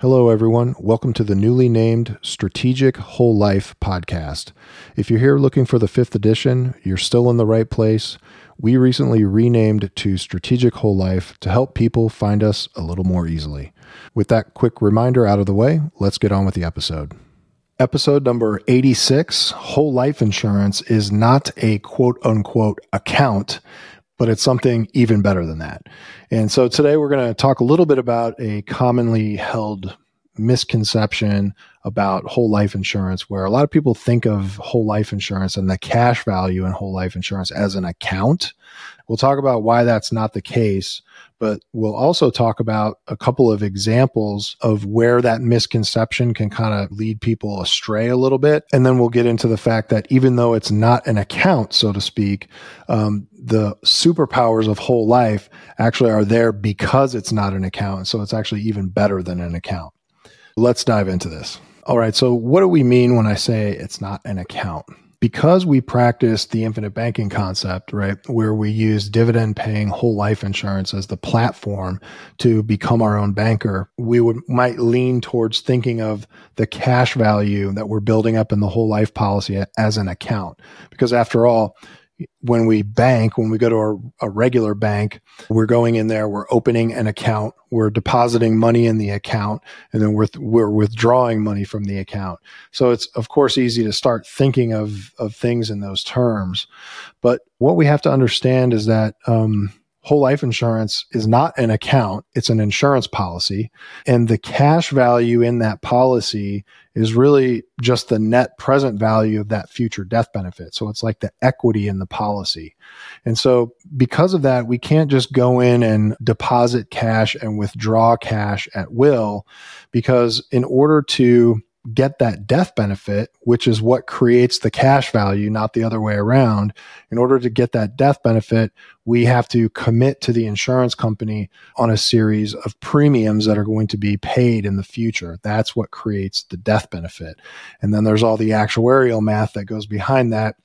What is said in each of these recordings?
Hello, everyone. Welcome to the newly named Strategic Whole Life podcast. If you're here looking for the fifth edition, you're still in the right place. We recently renamed to Strategic Whole Life to help people find us a little more easily. With that quick reminder out of the way, let's get on with the episode. Episode number 86 Whole life insurance is not a quote unquote account, but it's something even better than that. And so today we're going to talk a little bit about a commonly held misconception about whole life insurance, where a lot of people think of whole life insurance and the cash value in whole life insurance as an account. We'll talk about why that's not the case, but we'll also talk about a couple of examples of where that misconception can kind of lead people astray a little bit. And then we'll get into the fact that even though it's not an account, so to speak, um, the superpowers of whole life actually are there because it's not an account. So it's actually even better than an account. Let's dive into this. All right. So, what do we mean when I say it's not an account? Because we practice the infinite banking concept, right, where we use dividend paying whole life insurance as the platform to become our own banker, we would might lean towards thinking of the cash value that we're building up in the whole life policy as an account. Because after all, when we bank, when we go to a, a, regular bank, we're going in there, we're opening an account, we're depositing money in the account, and then we're, we're withdrawing money from the account. So it's, of course, easy to start thinking of, of things in those terms. But what we have to understand is that, um, whole life insurance is not an account, it's an insurance policy. And the cash value in that policy is really just the net present value of that future death benefit. So it's like the equity in the policy. And so because of that, we can't just go in and deposit cash and withdraw cash at will because in order to get that death benefit, which is what creates the cash value, not the other way around. In order to get that death benefit, we have to commit to the insurance company on a series of premiums that are going to be paid in the future. That's what creates the death benefit. And then there's all the actuarial math that goes behind that,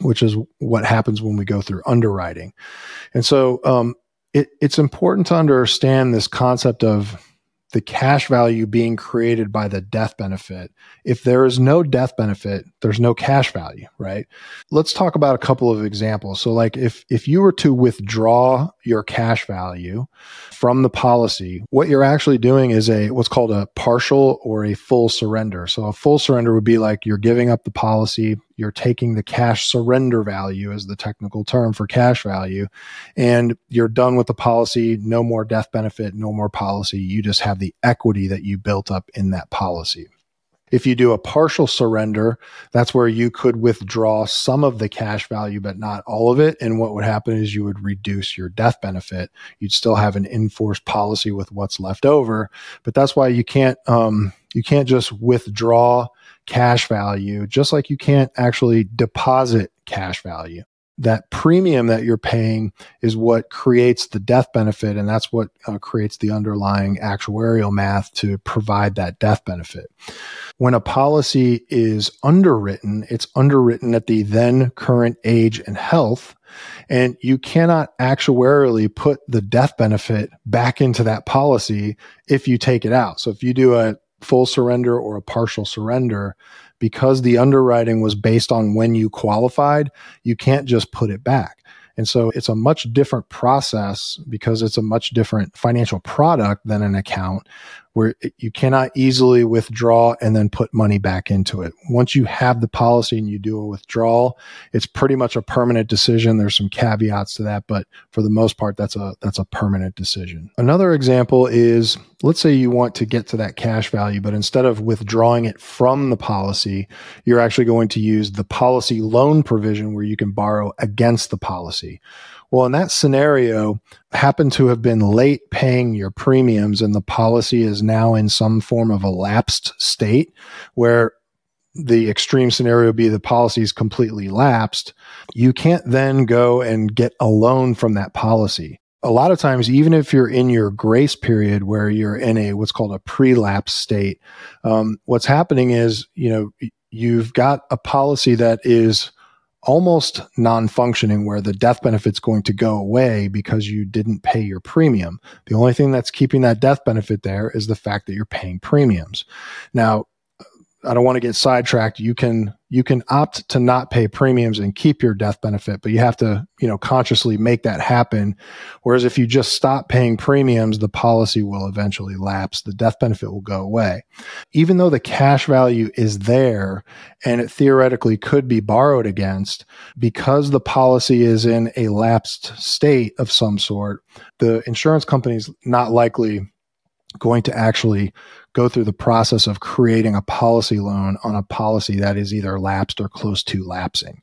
which is what happens when we go through underwriting. And so, um, it, it's important to understand this concept of the cash value being created by the death benefit. If there is no death benefit, there's no cash value, right? Let's talk about a couple of examples. So like if if you were to withdraw your cash value from the policy, what you're actually doing is a what's called a partial or a full surrender. So a full surrender would be like you're giving up the policy, you're taking the cash surrender value as the technical term for cash value and you're done with the policy. No more death benefit no more policy. You just have the equity that you built up in that policy if you do a partial surrender, that's where you could withdraw some of the cash value, but not all of it. And what would happen is you would reduce your death benefit. You'd still have an enforced policy with what's left over, but that's why you can't, um, you can't just withdraw cash value, just like you can't actually deposit cash value. That premium that you're paying is what creates the death benefit, and that's what uh, creates the underlying actuarial math to provide that death benefit. When a policy is underwritten, it's underwritten at the then current age and health and you cannot actuarially put the death benefit back into that policy if you take it out. So if you do a full surrender or a partial surrender, because the underwriting was based on when you qualified, you can't just put it back. And so it's a much different process because it's a much different financial product than an account where you cannot easily withdraw and then put money back into it. Once you have the policy and you do a withdrawal, it's pretty much a permanent decision. There's some caveats to that, but for the most part, that's a that's a permanent decision. Another example is let's say you want to get to that cash value, but instead of withdrawing it from the policy, you're actually going to use the policy loan provision where you can borrow against the policy. Well, in that scenario, happen to have been late paying your premiums and the policy is now in some form of a lapsed state where the extreme scenario be the policy is completely lapsed, you can't then go and get a loan from that policy. A lot of times, even if you're in your grace period where you're in a what's called a pre-lapse state, um, what's happening is you know you've got a policy that is almost non-functioning where the death benefit's going to go away because you didn't pay your premium. The only thing that's keeping that death benefit there is the fact that you're paying premiums. Now, I don't want to get sidetracked. You can you can opt to not pay premiums and keep your death benefit, but you have to, you know, consciously make that happen. Whereas if you just stop paying premiums, the policy will eventually lapse. The death benefit will go away. Even though the cash value is there and it theoretically could be borrowed against, because the policy is in a lapsed state of some sort, the insurance company is not likely going to actually go through the process of creating a policy loan on a policy that is either lapsed or close to lapsing.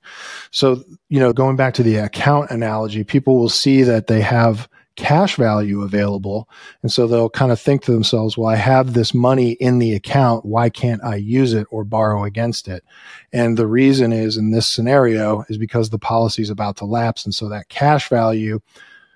So, you know, going back to the account analogy, people will see that they have cash value available. And so they'll kind of think to themselves, well, I have this money in the account. Why can't I use it or borrow against it? And the reason is in this scenario is because the policy is about to lapse. And so that cash value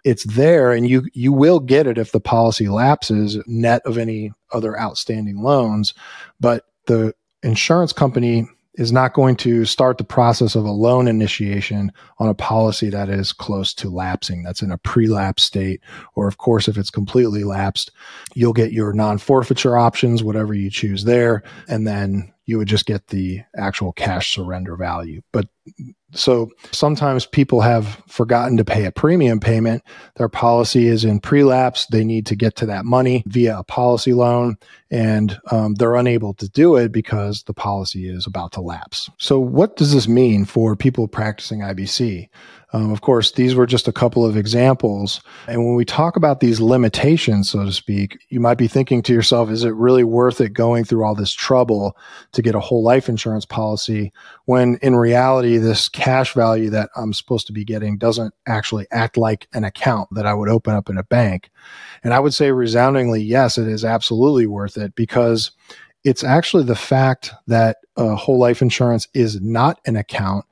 it's there and you you will get it if the policy lapses net of any other outstanding loans. But the insurance company is not going to start the process of a loan initiation on a policy that is close to lapsing that's in a pre-lapse state. Or of course if it's completely lapsed you'll get your non-forfeiture options whatever you choose there and then you would just get the actual cash surrender value but so sometimes people have forgotten to pay a premium payment. Their policy is in prelapse. They need to get to that money via a policy loan, and um, they're unable to do it because the policy is about to lapse. So, what does this mean for people practicing IBC? Um, of course, these were just a couple of examples. And when we talk about these limitations, so to speak, you might be thinking to yourself, is it really worth it going through all this trouble to get a whole life insurance policy when in reality, this cash value that I'm supposed to be getting doesn't actually act like an account that I would open up in a bank? And I would say resoundingly, yes, it is absolutely worth it because it's actually the fact that a whole life insurance is not an account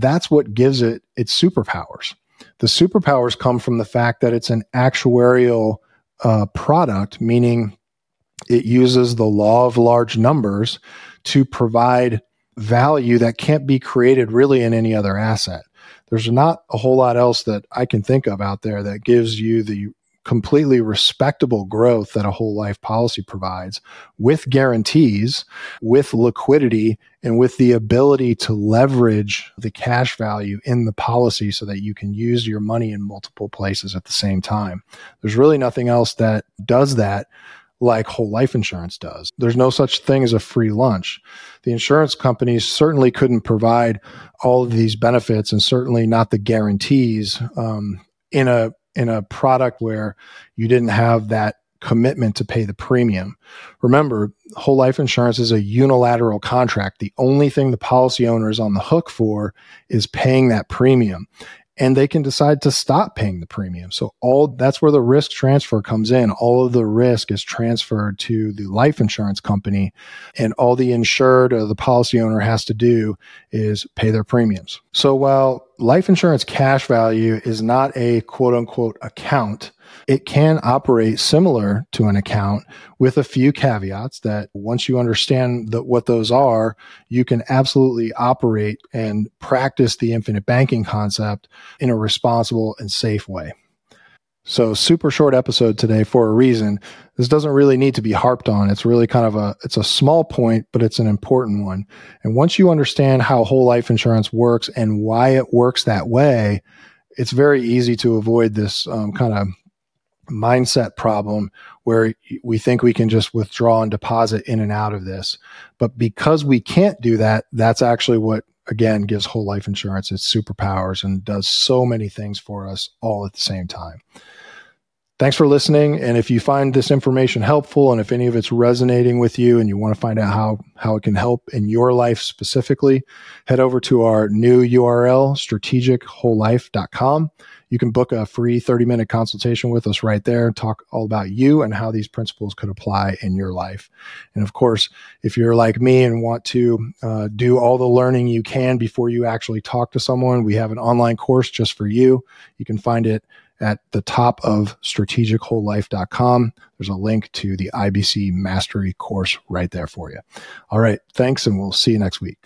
that's what gives it its superpowers. The superpowers come from the fact that it's an actuarial uh, product, meaning it uses the law of large numbers to provide value that can't be created really in any other asset. There's not a whole lot else that I can think of out there that gives you the completely respectable growth that a whole life policy provides with guarantees, with liquidity, and with the ability to leverage the cash value in the policy so that you can use your money in multiple places at the same time. There's really nothing else that does that like whole life insurance does. There's no such thing as a free lunch. The insurance companies certainly couldn't provide all of these benefits and certainly not the guarantees um, in a in a product where you didn't have that commitment to pay the premium. Remember, whole life insurance is a unilateral contract. The only thing the policy owner is on the hook for is paying that premium and they can decide to stop paying the premium. So all that's where the risk transfer comes in. All of the risk is transferred to the life insurance company and all the insured or the policy owner has to do is pay their premiums. So while life insurance cash value is not a quote unquote account, it can operate similar to an account with a few caveats that once you understand the, what those are, you can absolutely operate and practice the infinite banking concept in a responsible and safe way. So super short episode today for a reason. This doesn't really need to be harped on. It's really kind of a it's a small point, but it's an important one. And once you understand how whole life insurance works and why it works that way, it's very easy to avoid this um, kind of mindset problem where we think we can just withdraw and deposit in and out of this. But because we can't do that, that's actually what again gives whole life insurance its superpowers and does so many things for us all at the same time. Thanks for listening. And if you find this information helpful and if any of it's resonating with you and you want to find out how, how it can help in your life specifically, head over to our new URL, strategicwholelife.com. You can book a free 30 minute consultation with us right there, and talk all about you and how these principles could apply in your life. And of course, if you're like me and want to uh, do all the learning you can before you actually talk to someone, we have an online course just for you. You can find it at the top of strategicwholelife.com. There's a link to the IBC mastery course right there for you. All right. Thanks. And we'll see you next week.